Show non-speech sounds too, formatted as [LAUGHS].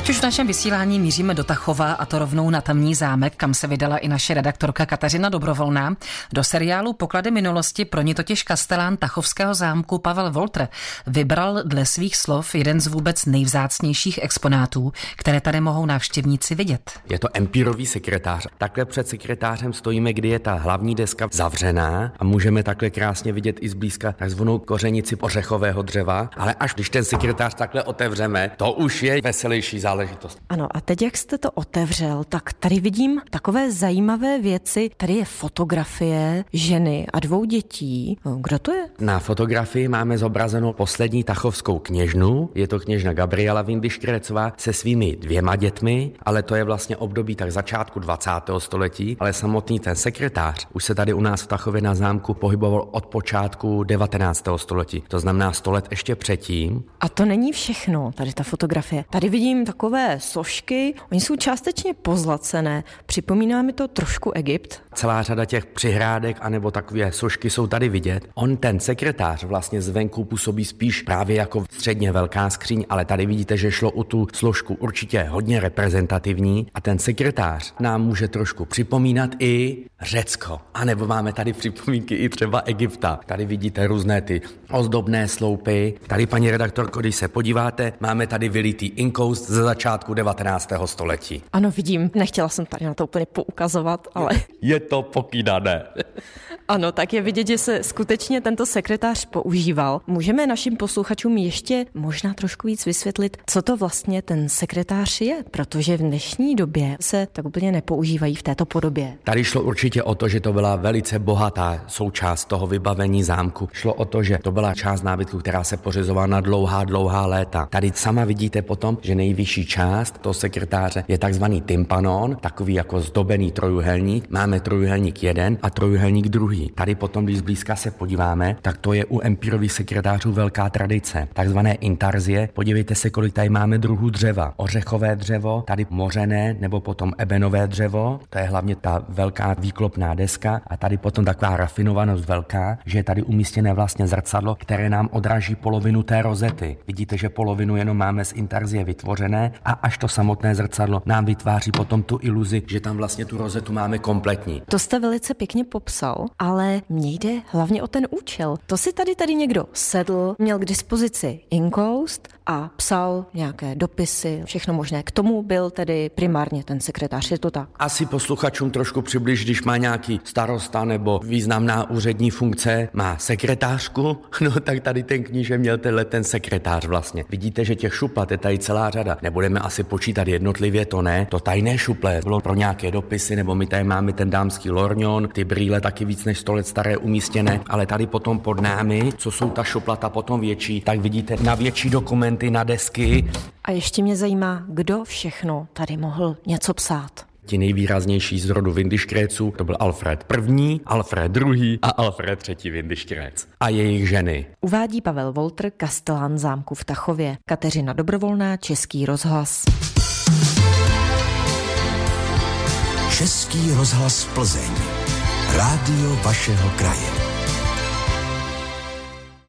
Teď už v našem vysílání míříme do Tachova a to rovnou na tamní zámek, kam se vydala i naše redaktorka Kateřina Dobrovolná. Do seriálu Poklady minulosti pro ní totiž kastelán Tachovského zámku Pavel Voltr vybral dle svých slov jeden z vůbec nejvzácnějších exponátů, které tady mohou návštěvníci vidět. Je to empírový sekretář. Takhle před sekretářem stojíme, kdy je ta hlavní deska zavřená a můžeme takhle krásně vidět i zblízka takzvanou kořenici ořechového dřeva, ale až když ten sekretář takhle otevřeme, to už je veselější záležitost. Ano, a teď, jak jste to otevřel, tak tady vidím takové zajímavé věci. Tady je fotografie ženy a dvou dětí. Kdo to je? Na fotografii máme zobrazenou poslední tachovskou kněžnu. Je to kněžna Gabriela Vindyškrecová se svými dvěma dětmi, ale to je vlastně období tak začátku 20. století, ale samotný ten sekretář už se tady u nás v Tachově na zámku pohyboval od počátku 19. století. To znamená 100 let ještě předtím. A to není všechno, tady ta fotografie. Tady vidím takové sošky, oni jsou částečně pozlacené, připomíná mi to trošku Egypt. Celá řada těch přihrádek anebo takové sošky jsou tady vidět. On, ten sekretář, vlastně zvenku působí spíš právě jako středně velká skříň, ale tady vidíte, že šlo o tu složku určitě hodně reprezentativní a ten sekretář nám může trošku připomínat i Řecko. A nebo máme tady připomínky i třeba Egypta. Tady vidíte různé ty ozdobné sloupy. Tady, paní redaktorko, když se podíváte, máme tady vylitý inkoust ze začátku 19. století. Ano, vidím, nechtěla jsem tady na to úplně poukazovat, ale... Je to pokýdané. [LAUGHS] Ano, tak je vidět, že se skutečně tento sekretář používal. Můžeme našim posluchačům ještě možná trošku víc vysvětlit, co to vlastně ten sekretář je, protože v dnešní době se tak úplně nepoužívají v této podobě. Tady šlo určitě o to, že to byla velice bohatá součást toho vybavení zámku. Šlo o to, že to byla část nábytku, která se pořizovala na dlouhá, dlouhá léta. Tady sama vidíte potom, že nejvyšší část toho sekretáře je takzvaný tympanon, takový jako zdobený trojuhelník. Máme trojuhelník jeden a trojuhelník druhý. Tady potom, když zblízka se podíváme, tak to je u empírových sekretářů velká tradice. Takzvané intarzie. Podívejte se, kolik tady máme druhů dřeva. Ořechové dřevo, tady mořené nebo potom ebenové dřevo. To je hlavně ta velká výklopná deska a tady potom taková rafinovanost velká, že je tady umístěné vlastně zrcadlo, které nám odráží polovinu té rozety. Vidíte, že polovinu jenom máme z intarzie vytvořené a až to samotné zrcadlo nám vytváří potom tu iluzi, že tam vlastně tu rozetu máme kompletní. To jste velice pěkně popsal, ale mně jde hlavně o ten účel. To si tady tady někdo sedl, měl k dispozici inkoust a psal nějaké dopisy, všechno možné. K tomu byl tedy primárně ten sekretář, je to tak? Asi posluchačům trošku přibliž, když má nějaký starosta nebo významná úřední funkce, má sekretářku, [LAUGHS] no tak tady ten kníže měl tenhle ten sekretář vlastně. Vidíte, že těch šuplat je tady celá řada. Nebudeme asi počítat jednotlivě, to ne. To tajné šuple bylo pro nějaké dopisy, nebo my tady máme ten dámský lorňon, ty brýle taky víc než 100 let staré umístěné, ale tady potom pod námi, co jsou ta šuplata potom větší, tak vidíte na větší dokumenty, na desky. A ještě mě zajímá, kdo všechno tady mohl něco psát. Ti nejvýraznější z rodu Vindyškréců to byl Alfred I., Alfred II. a Alfred III. Vindyškrec. A jejich ženy. Uvádí Pavel Voltr, kastelán zámku v Tachově. Kateřina Dobrovolná, Český rozhlas. Český rozhlas Plzeň. Rádio vašeho kraje.